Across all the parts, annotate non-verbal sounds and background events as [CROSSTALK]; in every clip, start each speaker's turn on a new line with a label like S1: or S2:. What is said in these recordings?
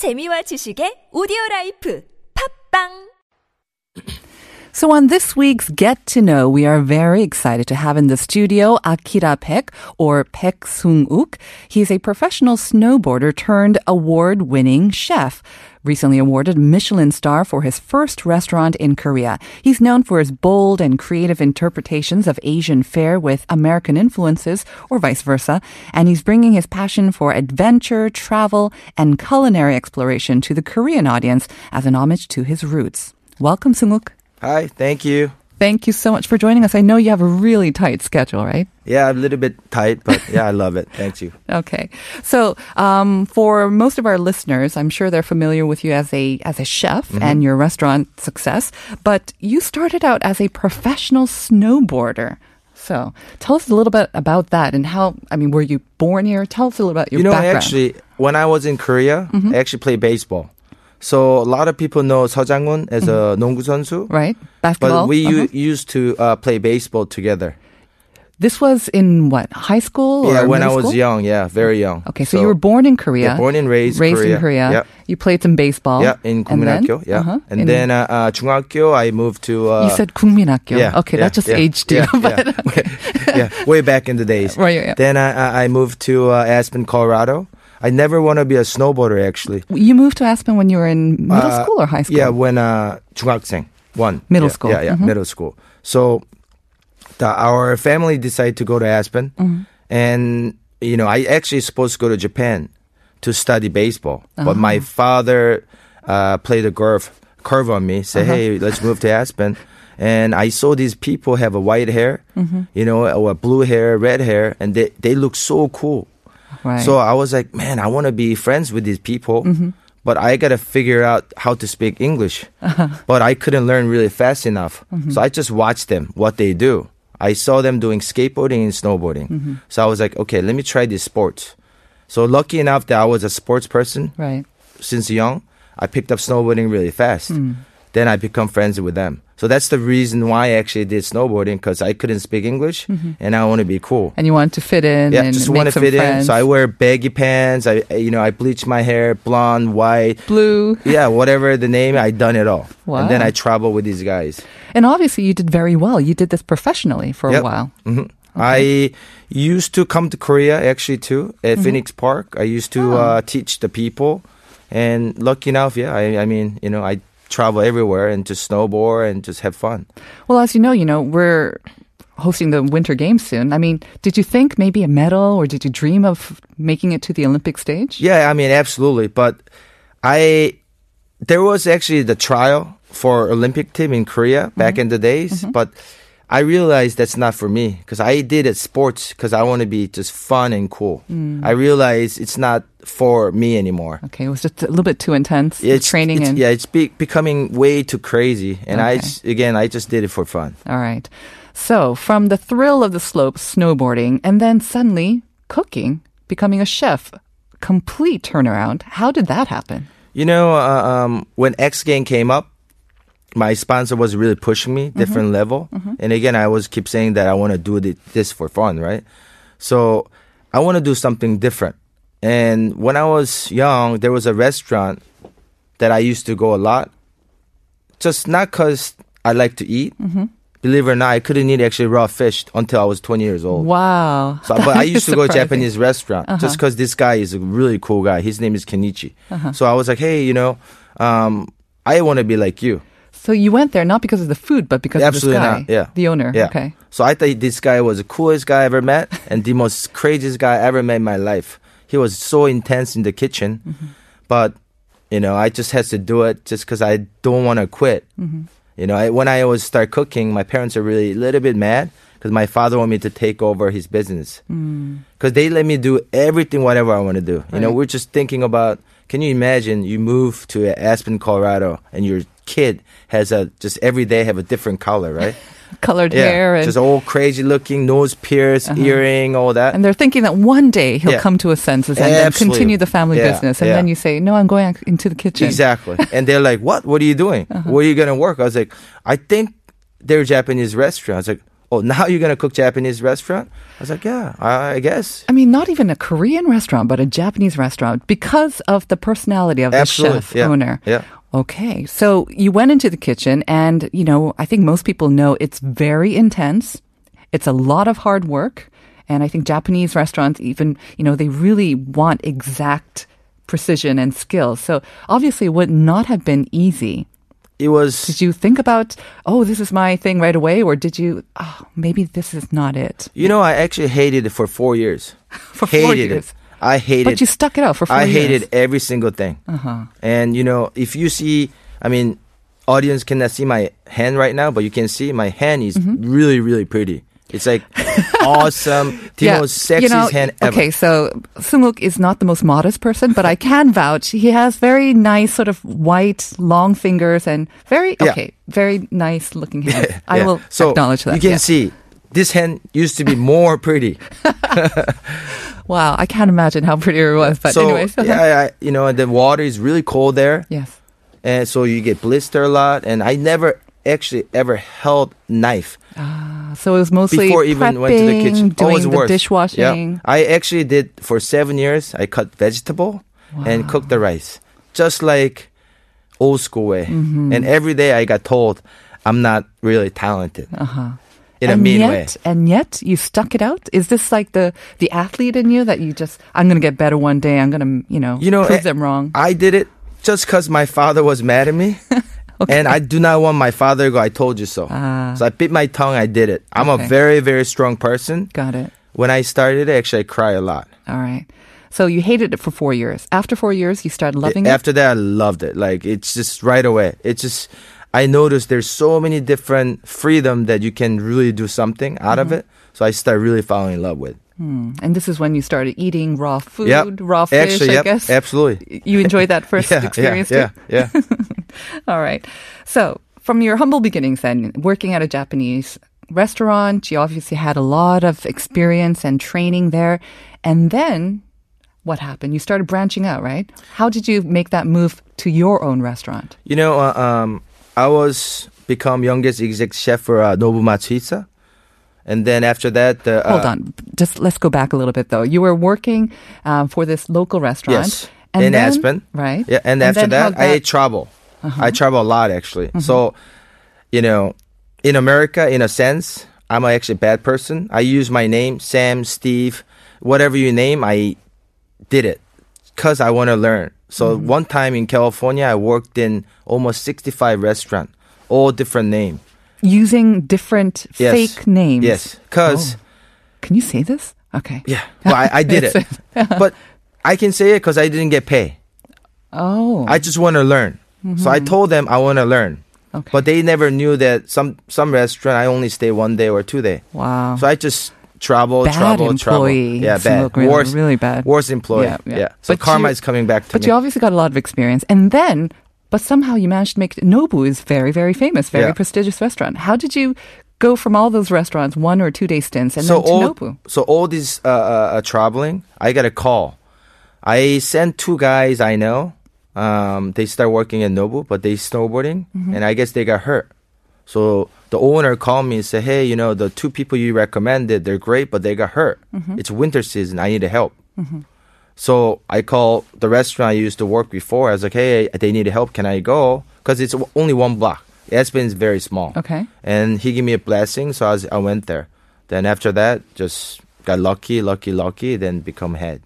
S1: 재미와 지식의 오디오 라이프. 팝빵
S2: So on this week's Get to Know, we are very excited to have in the studio Akira Back or Pek Sung-uk. He's a professional snowboarder turned award-winning chef. Recently awarded Michelin star for his first restaurant in Korea. He's known for his bold and creative interpretations of Asian fare with American influences or vice versa. And he's bringing his passion for adventure, travel, and culinary exploration to the Korean audience as an homage to his roots. Welcome, Sung-uk.
S3: Hi, thank you.
S2: Thank you so much for joining us. I know you have a really tight schedule, right?
S3: Yeah, a little bit tight, but yeah, I love it. Thank you. [LAUGHS]
S2: Okay. So, um, for most of our listeners, I'm sure they're familiar with you as a as a chef and your restaurant success. But you started out as a professional snowboarder. So, tell us a little bit about that and how. I mean, were you born here? Tell us a little about your
S3: you know,
S2: background.
S3: actually, when I was in Korea, I actually played baseball. So a lot of people know Seo Jang-hoon as a mm-hmm. 농구 선수.
S2: Right. Basketball.
S3: But we
S2: uh-huh.
S3: used to uh, play baseball together.
S2: This was in what high school?
S3: yeah, when I was
S2: school?
S3: young. Yeah, very young.
S2: Okay, so, so, you were born in Korea.
S3: Yeah, born and raised.
S2: Raised
S3: Korea.
S2: in Korea.
S3: Yep.
S2: You played some baseball.
S3: Yeah, in Gumminakyo. Yeah,
S2: uh-huh,
S3: and then uh, uh, 중학교 I moved to. Uh,
S2: you said Gumminakyo.
S3: Yeah,
S2: okay,
S3: yeah,
S2: that's just
S3: yeah,
S2: age [LAUGHS] [LAUGHS]
S3: yeah, way back in the days. [LAUGHS]
S2: Right.
S3: Then I, I moved to uh, Aspen, Colorado. I never want to be a snowboarder actually.
S2: You moved to Aspen when you were in middle
S3: Uh,
S2: school or high school?
S3: Yeah, when uh, 중학생 one
S2: Middle
S3: Yeah,
S2: school.
S3: Yeah, yeah,
S2: Mhm.
S3: middle school. So the, our family decided to go to Aspen,
S2: Mm-hmm.
S3: and you know I actually supposed to go to Japan to study baseball, but
S2: Uh-huh.
S3: my father uh, played a curve curve on me. Say,
S2: Uh-huh.
S3: hey, let's move to Aspen. And I saw these people have a white hair,
S2: Mm-hmm.
S3: you know, or blue hair, red hair, and they, they look so cool.
S2: Right.
S3: So I was like, man, I want to be friends with these people, mm-hmm. but I got to figure out how to speak English. Uh-huh. But I couldn't learn really fast enough. Mm-hmm. So I just watched them, what they do. I saw them doing skateboarding and snowboarding. Mm-hmm. So I was like, okay, let me try this sport. So lucky enough that I was a sports person
S2: right.
S3: since young. I picked up snowboarding really fast. Mm. Then I become friends with them. So that's the reason why I actually did snowboarding because I couldn't speak English and I want to be cool.
S2: And you wanted to fit in
S3: Yeah,
S2: and
S3: just want to fit
S2: friends.
S3: in. So I wear baggy pants. I, you know, I bleach my hair blonde, white.
S2: Blue.
S3: Yeah, whatever the name, I done it all. And then I travel with these guys.
S2: And obviously you did very well. You did this professionally for
S3: Yep.
S2: a while.
S3: hmm I used to come to Korea actually too at
S2: Mm-hmm.
S3: Phoenix Park. I used to
S2: Oh.
S3: uh, teach the people, and lucky enough, yeah, I, I mean, you know, I travel everywhere and just snowboard and just have fun.
S2: Well, as you know, you know, we're hosting the winter games soon. I mean, did you think maybe a medal or did you dream of making it to the Olympic stage?
S3: Yeah, I mean, absolutely. But I, there was actually the trial for Olympic team in Korea back
S2: Mm-hmm.
S3: in the days, but I realized that's not for me because I did it sports because I want to be just fun and cool.
S2: Mm.
S3: I realized it's not for me anymore.
S2: Okay, it was just a little bit too intense.
S3: It's
S2: training
S3: it's,
S2: and
S3: yeah, it's be, becoming way too crazy, and I
S2: Okay.
S3: s- again, I just did it for fun.
S2: All right. So, from the thrill of the slopes, snowboarding, and then suddenly cooking, becoming a chef, complete turnaround. How did that happen?
S3: You know, uh, um, when X Game came up, my sponsor was really pushing me different mm-hmm. level, mm-hmm. and again, I was keep saying that I want to do this for fun, right? So I want to do something different. And when I was young, there was a restaurant that I used to go a lot, just not because I like to eat. Mm-hmm. Believe it or not, I couldn't eat actually raw fish until I was 20 years old.
S2: Wow.
S3: So, but I used to [LAUGHS] go to. Japanese restaurant uh-huh. just because this guy is a really cool guy. His name is Kenichi. Uh-huh. So I was like, hey, you know, um, I want to be like you.
S2: So you went there not because of the food, but because
S3: Absolutely
S2: of this guy,
S3: not. Yeah.
S2: the owner.
S3: Yeah.
S2: Okay.
S3: So I thought this guy was the coolest guy I ever met [LAUGHS] and the most craziest guy I ever met in my life. He was so intense in the kitchen,
S2: Mm-hmm.
S3: but you know, I just had to do it just because I don't want to quit.
S2: Mm-hmm.
S3: You know, I, when I always start cooking, my parents are really a little bit mad because my father wanted me to take over his business because they let me do everything, whatever I want to do. You know, we're just thinking about. Can you imagine you move to Aspen, Colorado, and your kid has a just every day have a different color, right? [LAUGHS]
S2: Colored hair and, Uh-huh.
S3: just all crazy looking, nose pierced, earring, all that.
S2: and they're thinking that one day he'll
S3: Yeah.
S2: come to his senses and then continue the family
S3: Yeah,
S2: business. And
S3: yeah.
S2: then you say, no, I'm going into the kitchen.
S3: Exactly. [LAUGHS] and they're like, "What? What are you doing?
S2: Uh-huh.
S3: Where are you gonna work?" I was like, "I think they're Japanese restaurants." Like, oh, now you're gonna cook Japanese restaurant? I was like, yeah, I, I guess.
S2: I mean, not even a Korean restaurant, but a Japanese restaurant because of the personality of the chef
S3: yeah,
S2: owner.
S3: yeah.
S2: Okay. So you went into the kitchen and, you know, I think most people know it's very intense. It's a lot of hard work. And I think Japanese restaurants even, you know, they really want exact precision and skill. So obviously it would not have been easy.
S3: It was
S2: Did you think about, oh, this is my thing right away? Or did you, oh, maybe this is not it?
S3: You know, I actually hated it for four years. [LAUGHS]
S2: For four
S3: hated
S2: years.
S3: it. I hated.
S2: But you stuck it out for four
S3: I
S2: years.
S3: hated every single thing. Uh-huh. And you know, if you see, I mean, audience cannot see my hand right now, but you can see my hand is
S2: Mm-hmm.
S3: really, really pretty. It's like awesome, the most sexiest
S2: you know,
S3: hand ever.
S2: Okay, so Sunguk is not the most modest person, but I can vouch he has very nice, sort of white, long fingers and very
S3: Yeah.
S2: okay, very nice looking hands. [LAUGHS] I will
S3: so
S2: acknowledge that.
S3: You can
S2: yeah.
S3: see this hand used to be [LAUGHS] more pretty. [LAUGHS]
S2: Wow, I can't imagine how pretty it was. But anyway,
S3: so
S2: anyways,
S3: yeah, I, you know, the water is really cold there.
S2: yes.
S3: and so you get blister a lot. And I never actually ever held knife ah.
S2: So it was mostly
S3: before even went to the
S2: prepping,
S3: kitchen.
S2: doing
S3: Always
S2: the
S3: worse.
S2: dishwashing.
S3: Yeah. I actually did for seven years. I cut vegetable and cooked the rice, just like old school way.
S2: Mm-hmm.
S3: And every day I got told I'm not really talented
S2: Uh-huh.
S3: in a mean
S2: yet,
S3: way.
S2: And yet, you stuck it out. Is this like the the athlete in you that you just I'm going to get better one day. I'm going to you know,
S3: You know,
S2: prove
S3: eh,
S2: them wrong.
S3: I did it just because my father was mad at me. [LAUGHS] And I do not want my father to go, I told you so.
S2: Ah.
S3: So I bit my tongue, I did it. I'm
S2: Okay.
S3: a very, very strong person.
S2: Got it.
S3: When I started, it, actually, I cry a lot.
S2: All right. So you hated it for four years. After four years, you started loving it.
S3: After that, I loved it. Like, it's just right away. It's just, I noticed there's so many different freedom that you can really do something out of
S2: Mm-hmm.
S3: it. So I started really falling in love with.
S2: And this is when you started eating raw food,
S3: Yep.
S2: raw fish,
S3: Actually,
S2: I guess.
S3: absolutely.
S2: You enjoyed that [LAUGHS] first
S3: Yeah,
S2: experience
S3: yeah,
S2: too?
S3: yeah, yeah. [LAUGHS]
S2: All right. So, from your humble beginnings then, working at a Japanese restaurant, you obviously had a lot of experience and training there. And then what happened? You started branching out, right? How did you make that move to your own restaurant?
S3: You know, uh, um, I was become youngest exec chef for uh, Nobu Matsuhisa. And then after that, uh,
S2: Hold
S3: uh,
S2: on. Just let's go back a little bit though. You were working um, for this local restaurant.
S3: Yes, in
S2: then-
S3: Aspen.
S2: Right.
S3: Yeah, and, after
S2: then how
S3: that, I travel.
S2: Uh-huh.
S3: I travel a lot actually.
S2: Mm-hmm.
S3: So, you know, in America, in a sense, I'm actually a bad person. I use my name, Sam, Steve, whatever you name. I did it because I want to learn. So
S2: Mm-hmm.
S3: one time in California, I worked in almost 65 restaurant, all different name.
S2: Using different
S3: Yes.
S2: fake names.
S3: Yes, because oh.
S2: Can you say this? Okay.
S3: yeah, well, I, I did [LAUGHS] it, [LAUGHS] but I can say it because I didn't get paid.
S2: Oh.
S3: I just want to learn. So I mm-hmm. told them I want to learn.
S2: Okay.
S3: But they never knew that some some restaurant I only stay one day or two day.
S2: wow.
S3: So I just travel,
S2: Bad
S3: travel,
S2: employee.
S3: travel. Yeah, bad.
S2: really-
S3: worst,
S2: really bad.
S3: Worst employee.
S2: Yeah,
S3: Yeah,
S2: yeah.
S3: So
S2: But
S3: karma
S2: you-
S3: is coming back to
S2: But
S3: me.
S2: you obviously got a lot of experience. And then, but somehow you managed to make Nobu is very, very famous, very
S3: Yeah.
S2: prestigious restaurant. How did you go from all those restaurants, one or two day stints, and
S3: so
S2: then to
S3: all
S2: Nobu?
S3: so all this uh, uh, uh, traveling, I got a call. I sent two guys I know. Um, they start working at Nobu, but they snowboarding,
S2: Mm-hmm.
S3: and I guess they got hurt. So the owner called me and said, "Hey, you know the two people you recommended, they're great, but they got hurt.
S2: Mm-hmm.
S3: It's winter season. I need help." So I call the restaurant I used to work before. I was like, "Hey, they need help. Can I go?" Because it's only one block. Aspen is very small.
S2: Okay.
S3: And he gave me a blessing, so I, was, I went there. Then after that, just got lucky, lucky, lucky. Then become head.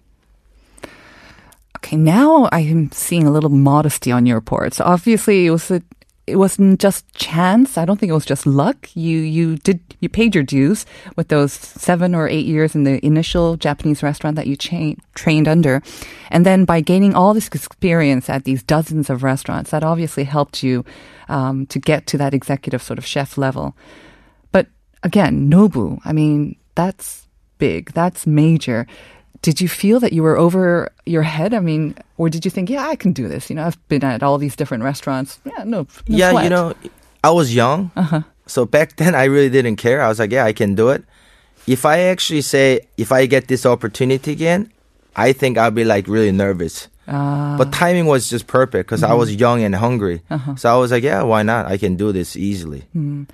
S2: Okay, now I am seeing a little modesty on your part. So obviously it was a, it wasn't just chance. I don't think it was just luck. You you did you paid your dues with those seven or eight years in the initial Japanese restaurant that you cha- trained under, and then by gaining all this experience at these dozens of restaurants, that obviously helped you um, to get to that executive sort of chef level. But again, Nobu, I mean, that's big, that's major. Did you feel that you were over your head? I mean, or did you think, yeah, I can do this? You know, I've been at all these different restaurants. Yeah, no, no
S3: yeah,
S2: sweat.
S3: you know, I was young,
S2: Uh-huh.
S3: so back [LAUGHS] then I really didn't care. I was like, yeah, I can do it. If I actually say, if I get this opportunity again, I think I'll be like really nervous.
S2: Ah.
S3: But timing was just perfect because I was
S2: Mm-hmm.
S3: young and hungry.
S2: Uh-huh.
S3: So I was like, yeah, why not? I can do this easily.
S2: Mm.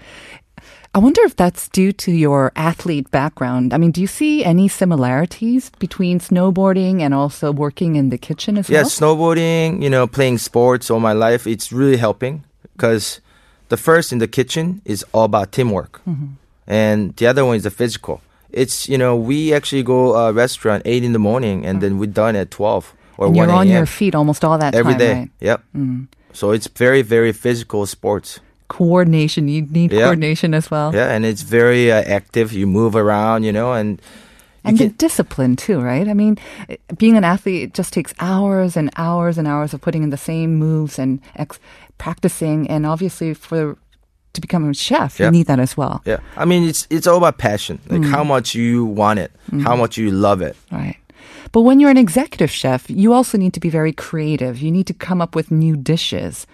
S2: I wonder if that's due to your athlete background. I mean, do you see any similarities between snowboarding and also working in the kitchen as
S3: Yeah,
S2: well?
S3: snowboarding, you know, playing sports all my life, it's really helping because the first in the kitchen is all about teamwork.
S2: Mm-hmm.
S3: And the other one is the physical. It's, you know, we actually go uh, restaurant 8 in the morning and then we're done at 12 or
S2: and
S3: 1
S2: you're on your feet almost all that
S3: every
S2: time,
S3: day.
S2: right? Mm.
S3: Yep. So it's very, very physical sports.
S2: Coordination. You need
S3: Yeah.
S2: coordination as well.
S3: Yeah, and it's very uh, active. You move around, you know, and
S2: And the discipline too, right? I mean, eh, being an athlete it just takes hours and hours and hours of putting in the same moves and ex- practicing, and obviously for to become a chef,
S3: Yeah.
S2: you need that as well,
S3: yeah. I mean, it's it's all about passion, like
S2: Mm.
S3: how much you want it, how much you love it.
S2: right? But when you're an executive chef, you also need to be very creative. You need to come up with new dishes.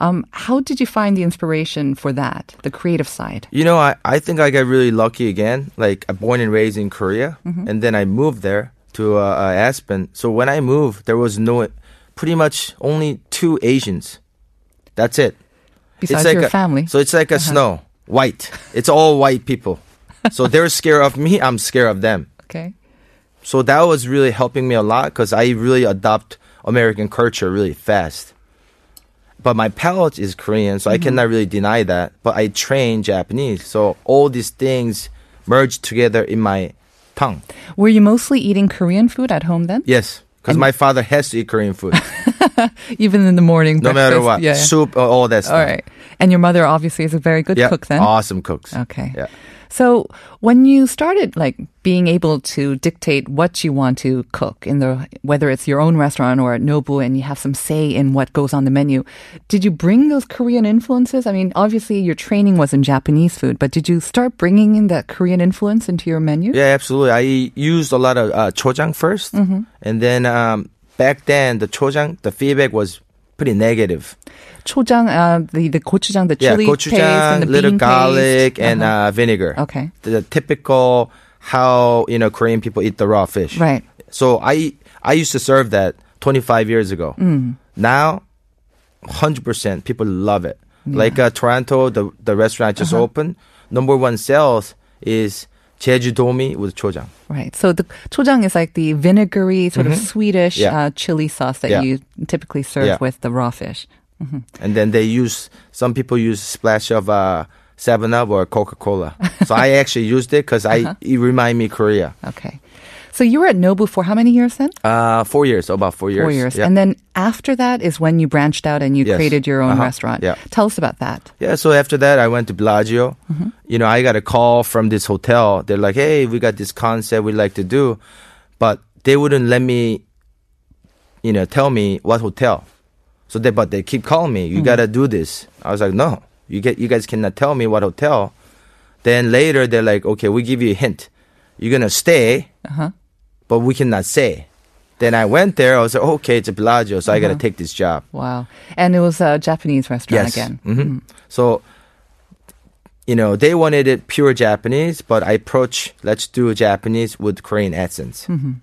S2: Um, how did you find the inspiration for that, the creative side?
S3: You know, I, I think I got really lucky again. Like, I'm born and raised in Korea,
S2: Mm-hmm.
S3: and then I moved there to uh, uh, Aspen. So when I moved, there was no, pretty much only two Asians. That's it.
S2: Besides
S3: like
S2: your
S3: a,
S2: family, Uh-huh.
S3: So it's like a snow, white. It's all white people. [LAUGHS] So they're scared of me. I'm scared of them.
S2: okay.
S3: So that was really helping me a lot because I really adopt American culture really fast. But my palate is Korean, so I
S2: Mm-hmm.
S3: cannot really deny that. But I train Japanese, so all these things merge together in my tongue.
S2: Were you mostly eating Korean food at home then?
S3: Yes, because my father has to eat Korean food, [LAUGHS]
S2: Even in the morning,
S3: no matter what,
S2: Yeah. yeah.
S3: soup, uh, all that stuff.
S2: All right. And your mother obviously is a very good
S3: Yeah,
S2: cook then.
S3: awesome cooks.
S2: Okay.
S3: Yeah.
S2: So when you started like being able to dictate what you want to cook in the whether it's your own restaurant or at Nobu and you have some say in what goes on the menu, did you bring those Korean influences? I mean, obviously your training was in Japanese food, but did you start bringing in that Korean influence into your menu?
S3: Yeah, absolutely. I used a lot of uh, chojang 1st
S2: Mm-hmm.
S3: and then um, back then the chojang, the feedback was pretty negative.
S2: Chojang, uh, the the gochujang, the
S3: Yeah,
S2: chili paste and
S3: gochujang,
S2: the
S3: little garlic,
S2: paste.
S3: and
S2: Uh-huh.
S3: uh, vinegar.
S2: Okay.
S3: The typical how you know Korean people eat the raw fish.
S2: Right.
S3: So I I used to serve that 25 years ago.
S2: Mm.
S3: Now, 100% people love it. Like uh, Toronto, the the restaurant just
S2: Uh-huh.
S3: opened. Number one sales is jejudomi with chojang.
S2: Right. So the chojang is like the vinegary, sort of Swedish
S3: Mm-hmm. Yeah.
S2: uh, chili sauce that
S3: Yeah.
S2: you typically serve
S3: Yeah.
S2: with the raw fish.
S3: and then they use some people use splash of uh, Seven Up or Coca Cola. so I [LAUGHS] actually used it because
S2: Uh-huh.
S3: I it remind me Korea.
S2: Okay. So you were at Nobu for how many years then?
S3: Uh, four years, so about four years.
S2: Four years.
S3: Yeah.
S2: And then after that is when you branched out and you
S3: Yes.
S2: created your own
S3: Uh-huh.
S2: restaurant.
S3: Yeah.
S2: Tell us about that.
S3: Yeah, so after that, I went to Bellagio.
S2: Mm-hmm.
S3: You know, I got a call from this hotel. They're like, hey, we got this concept we'd like to do. But they wouldn't let me, you know, tell me what hotel. So they, but they keep calling me, you
S2: Mm.
S3: gotta do this. I was like, no, you get, you guys cannot tell me what hotel. Then later they're like, okay, we give you a hint. You're gonna stay,
S2: Uh-huh.
S3: But we cannot say. Then I went there. I was like, okay, it's a Bellagio, so I gotta
S2: Uh-huh.
S3: take this job.
S2: Wow. And it was a Japanese restaurant
S3: Yes.
S2: again.
S3: hmm So, you know, they wanted it pure Japanese, but I approach let's do Japanese with Korean essence.
S2: Hmm.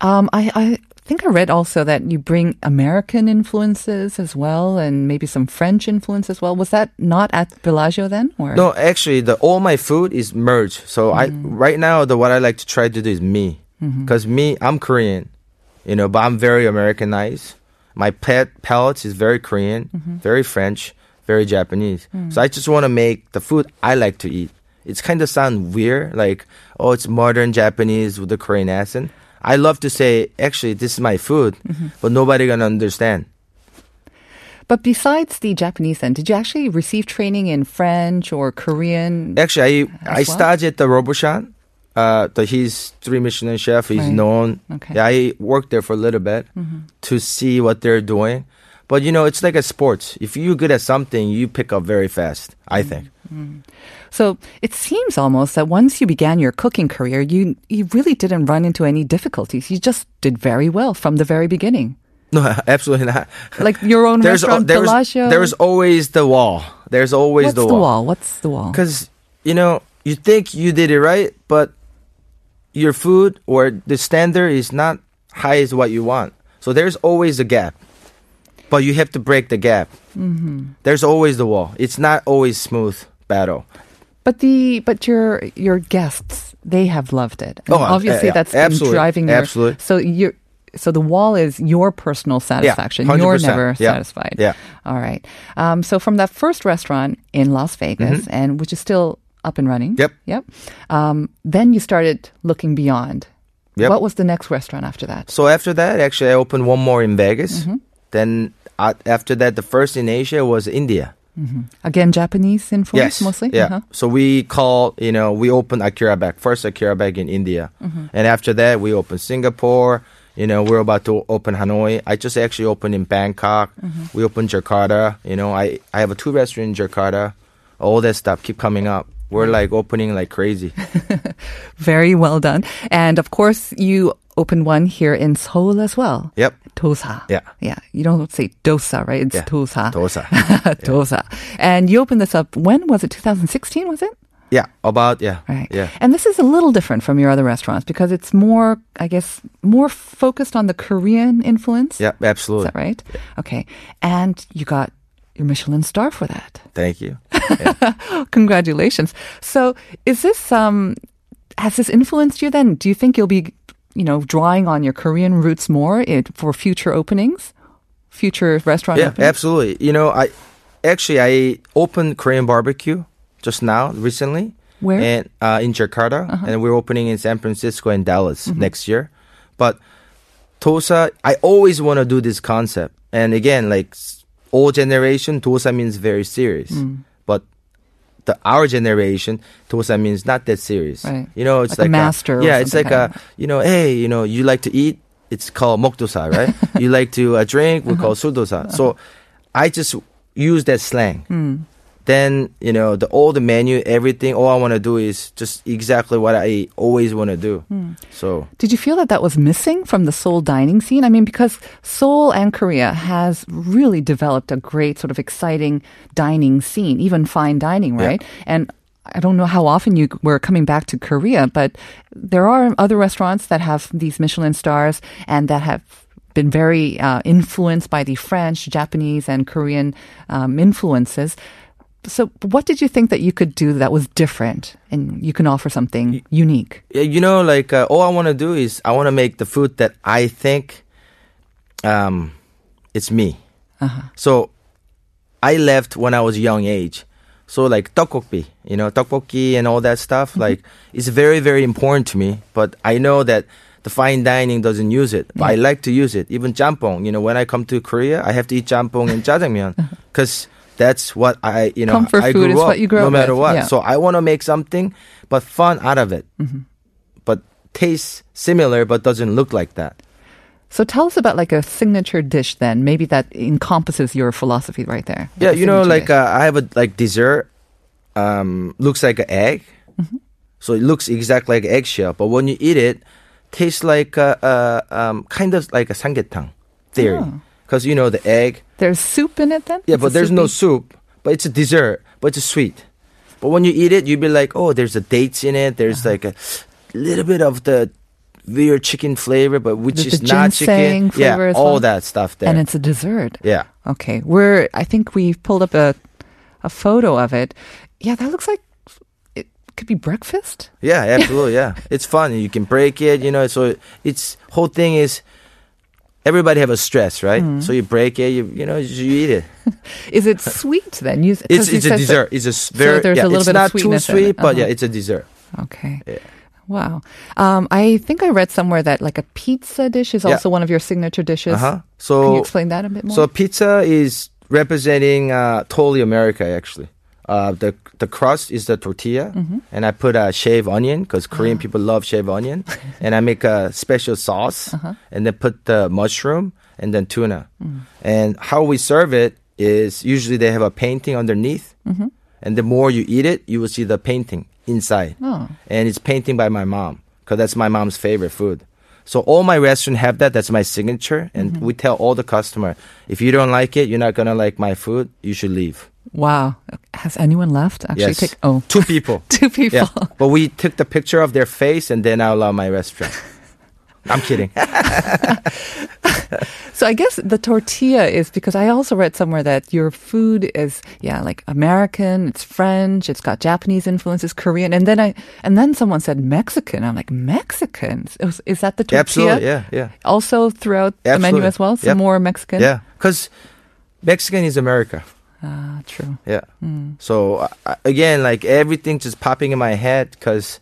S2: Um, I, I think I read also that you bring American influences as well and maybe some French influence as well. Was that not at Bellagio then? Or?
S3: No, actually, the all my food is merged. So I
S2: Mm-hmm.
S3: right now the what I like to try to do is me, because me I'm Korean, you know, but I'm very Americanized. My pet palate is very Korean,
S2: Mm-hmm.
S3: very French, very Japanese.
S2: Mm.
S3: So I just want to make the food I like to eat. It's kind of sound weird, like oh, it's modern Japanese with the Korean accent. I love to say, actually, this is my food,
S2: Mm-hmm.
S3: but nobody gonna understand.
S2: But besides the Japanese then, did you actually receive training in French or Korean?
S3: Actually, I I
S2: well?
S3: started at the Robuchon. Uh, the, he's three Michelin chef. He's
S2: Right.
S3: known.
S2: Okay.
S3: Yeah, I worked there for a little bit mm-hmm. to see what they're doing. But you know, it's like a sports. If you're good at something, you pick up very fast. I mm-hmm. think. Mm-hmm.
S2: So it seems almost that once you began your cooking career, you, you really didn't run into any difficulties. You just did very well from the very beginning. [LAUGHS]
S3: No, absolutely not.
S2: Like your own
S3: there's
S2: restaurant,
S3: there's
S2: Bellagio.
S3: there's always the wall. There's always
S2: What's
S3: the
S2: the
S3: wall.
S2: wall? What's the wall?
S3: Because you know you think you did it right, but your food or the standard is not high as what you want. So there's always a gap, but you have to break the gap. Mm-hmm. There's always the wall. It's not always smooth battle.
S2: But the but your your guests they have loved it. And
S3: Oh, uh,
S2: obviously
S3: yeah,
S2: that's
S3: absolutely,
S2: been driving your
S3: absolutely.
S2: So you so the wall is your personal satisfaction. You're
S3: 100%,
S2: never
S3: yeah,
S2: satisfied.
S3: yeah.
S2: All right. Um, so from that first restaurant in Las Vegas, and which is still up and running.
S3: Mm-hmm. Yep.
S2: Yep. Um, then you started looking beyond.
S3: Yep.
S2: What was the next restaurant after that?
S3: So after that, actually, I opened one more in Vegas.
S2: Mm-hmm.
S3: Then uh, after that, the first in Asia was India.
S2: Again, Japanese influence
S3: Yes,
S2: mostly.
S3: Yeah.
S2: Uh-huh.
S3: So we call, you know, we opened Akira Back first Akira Back in India,
S2: Mm-hmm.
S3: and after that we opened Singapore. You know, we're about to open Hanoi. I just actually opened in Bangkok.
S2: Mm-hmm.
S3: We opened Jakarta. You know, I I have a two restaurant in Jakarta. All that stuff keep coming up. We're like opening like crazy. [LAUGHS]
S2: Very well done. And of course, you opened one here in Seoul as well.
S3: Yep.
S2: Dosa.
S3: Yeah.
S2: Yeah. You don't say dosa, right? It's
S3: Yeah.
S2: dosa.
S3: Dosa. [LAUGHS]
S2: dosa. And you opened this up, when was it? 2016, was it?
S3: Yeah. About yeah.
S2: Right.
S3: Yeah.
S2: And this is a little different from your other restaurants because it's more, I guess, more focused on the Korean influence.
S3: Yeah. Absolutely.
S2: Is that right? Okay. And you got your Michelin star for that.
S3: Thank you. [LAUGHS]
S2: Congratulations. So is this, um, has this influenced you then? Do you think you'll be, you know, drawing on your Korean roots more it, for future openings? Future restaurant
S3: Yeah,
S2: openings?
S3: absolutely. You know, I actually I opened Korean barbecue just now recently.
S2: Where? Uh-huh.
S3: And uh, in Jakarta, and we're opening in San Francisco and Dallas
S2: Mm-hmm.
S3: next year. But Dosa, I always want to do this concept. And again, like old generation, Dosa means very serious.
S2: Mm.
S3: The our generation, dosa means not that serious.
S2: Right.
S3: You know, it's
S2: Like a master or
S3: yeah, it's like
S2: kind
S3: a you know, hey, you know, you like to eat. It's called mokdosa, right? [LAUGHS] you like to uh, drink. We uh-huh. call sudosa. So uh-huh. I just use that slang. Hmm. Then you know the all the menu, everything. All I want to do is just exactly what I always want to do. So
S2: Did you feel that that was missing from the Seoul dining scene? I mean, because Seoul and Korea has really developed a great sort of exciting dining scene, even fine dining,
S3: Yeah.
S2: right? And I don't know how often you were coming back to Korea, but there are other restaurants that have these Michelin stars and that have been very uh, influenced by the French, Japanese, and Korean um, influences. So, what did you think that you could do that was different and you can offer something unique?
S3: Yeah, you know, like uh, all I want to do is I want to make the food that I think, um, it's me. So, I left when I was young age. So like tteokbokki, you know, tteokbokki and all that stuff, like it's very very important to me. But I know that the fine dining doesn't use it. But I like to use it. Even jampong, you know, when I come to Korea, I have to eat jampong and jjajangmyeon because [LAUGHS] that's what I, you know,
S2: Comfort
S3: I
S2: food
S3: grew
S2: is
S3: up,
S2: what you grew
S3: no
S2: up
S3: matter
S2: with,
S3: what.
S2: yeah.
S3: So I want to make something, but fun out of it. But tastes similar, but doesn't look like that.
S2: So tell us about like a signature dish then. Maybe that encompasses your philosophy right there.
S3: Yeah,
S2: a
S3: you know, like uh, I have a like dessert. Um, looks like an egg,
S2: Mm-hmm.
S3: so it looks exactly like eggshell. But when you eat it, tastes like uh, uh, um, kind of like a samgyetang theory,
S2: Oh.
S3: Because you know the egg.
S2: there's soup in it then.
S3: Yeah,
S2: It's
S3: but
S2: a
S3: there's no soup. But it's a dessert, but it's sweet. But when you eat it, you'd be like, oh, there's a dates in it. There's
S2: Uh-huh.
S3: like a little bit of the weird chicken flavor, but which
S2: The-
S3: is
S2: the
S3: not chicken. Yeah, all
S2: well.
S3: that stuff there.
S2: and it's a dessert.
S3: yeah.
S2: Okay, we're. I think we pulled up a a photo of it. Yeah, that looks like it could be breakfast.
S3: Yeah, absolutely. Yeah, it's fun. You can break it. You know, so it's whole thing is everybody have a stress, right?
S2: Mm-hmm.
S3: So you break it. You you know you eat it. [LAUGHS]
S2: Is it sweet then? You,
S3: It's it's a
S2: said that-
S3: dessert. It's a very So
S2: there's
S3: yeah,
S2: a little
S3: it's
S2: bit of
S3: not too
S2: sweetness in
S3: sweet, but yeah,
S2: Uh-huh.
S3: it's a dessert.
S2: Okay.
S3: Yeah.
S2: Wow. Um, I think I read somewhere that like a pizza dish is
S3: Yeah.
S2: also one of your signature dishes.
S3: Uh huh.
S2: Can you explain that a bit more?
S3: so pizza is representing uh, totally America actually. Uh, the the crust is the tortilla,
S2: Mm-hmm.
S3: and I put a shaved onion because. Korean people love shaved onion, [LAUGHS] and I make a special sauce,
S2: Uh-huh.
S3: and then put the mushroom and then tuna.
S2: Mm.
S3: And how we serve it is usually they have a painting underneath,
S2: Mm-hmm.
S3: and the more you eat it, you will see the painting inside,
S2: Oh.
S3: and it's painting by my mom because that's my mom's favorite food. So all my restaurants have that. That's my signature, and
S2: Mm-hmm.
S3: we tell all the customer if you don't like it, you're not gonna like my food. You should leave.
S2: Wow. Has anyone left? Actually,
S3: yes,
S2: take oh
S3: two people. [LAUGHS]
S2: two people.
S3: yeah, but we took the picture of their face, and then I allow my restaurant. I'm kidding. [LAUGHS]
S2: So I guess the tortilla is because I also read somewhere that your food is yeah like American, it's French, it's got Japanese influences, Korean, and then I and then someone said Mexican. I'm like Mexicans. Is, is that the tortilla?
S3: Absolutely, yeah, yeah.
S2: Also throughout the menu as well, some
S3: Yep.
S2: more Mexican.
S3: Yeah, because Mexican is America.
S2: Ah, true.
S3: Yeah.
S2: Hmm.
S3: So uh, again, like everything just popping in my head because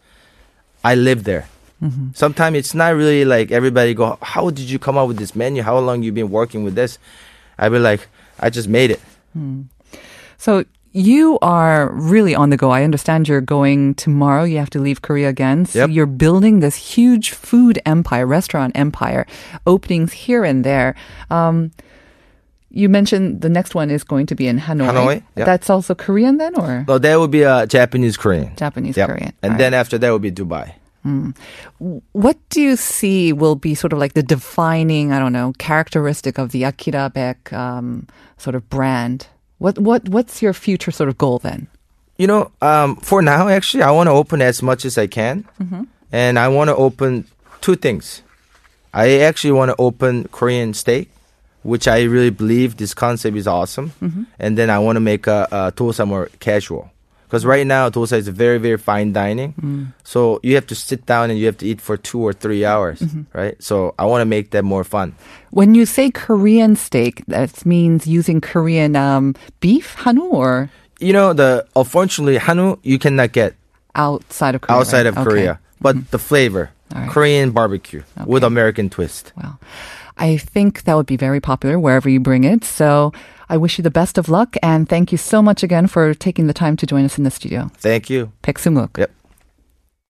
S3: I live there.
S2: Mm-hmm.
S3: Sometimes it's not really like everybody go, "How did you come up with this menu? How long you been working with this?" I be like, "I just made it."
S2: So you are really on the go. I understand you're going tomorrow. You have to leave Korea again. So
S3: Yep.
S2: you're building this huge food empire, restaurant empire, openings here and there. Um, you mentioned the next one is going to be in Hanoi.
S3: Hanoi, yep.
S2: That's also Korean then, or
S3: So that would be a Japanese Korean.
S2: Japanese
S3: Yep.
S2: Korean?
S3: And
S2: All
S3: then
S2: right.
S3: after that would be Dubai.
S2: what do you see will be sort of like the defining, I don't know, characteristic of the Akira Back um, sort of brand? What what what's your future sort of goal then?
S3: You know, um, for now, actually, I want to open as much as I can, and I want to open two things. I actually want to open Korean steak, which I really believe this concept is awesome, mm-hmm. and then I want to make a, a dosa more casual. Because right now, dosa is very, very fine dining, mm. so you have to sit down and you have to eat for two or three hours, mm-hmm. right? So I want to make that more fun.
S2: When you say Korean steak, that means using Korean um, beef, hanu, or
S3: You know, the unfortunately Hanu you cannot get
S2: outside of Korea.
S3: outside
S2: right?
S3: of
S2: Okay.
S3: Korea, but mm-hmm. the flavor,
S2: right.
S3: Korean barbecue with American twist.
S2: Well, I think that would be very popular wherever you bring it. So I wish you the best of luck and thank you so much again for taking the time to join us in the studio.
S3: Thank you.
S2: Pek Sumuk.
S3: Yep.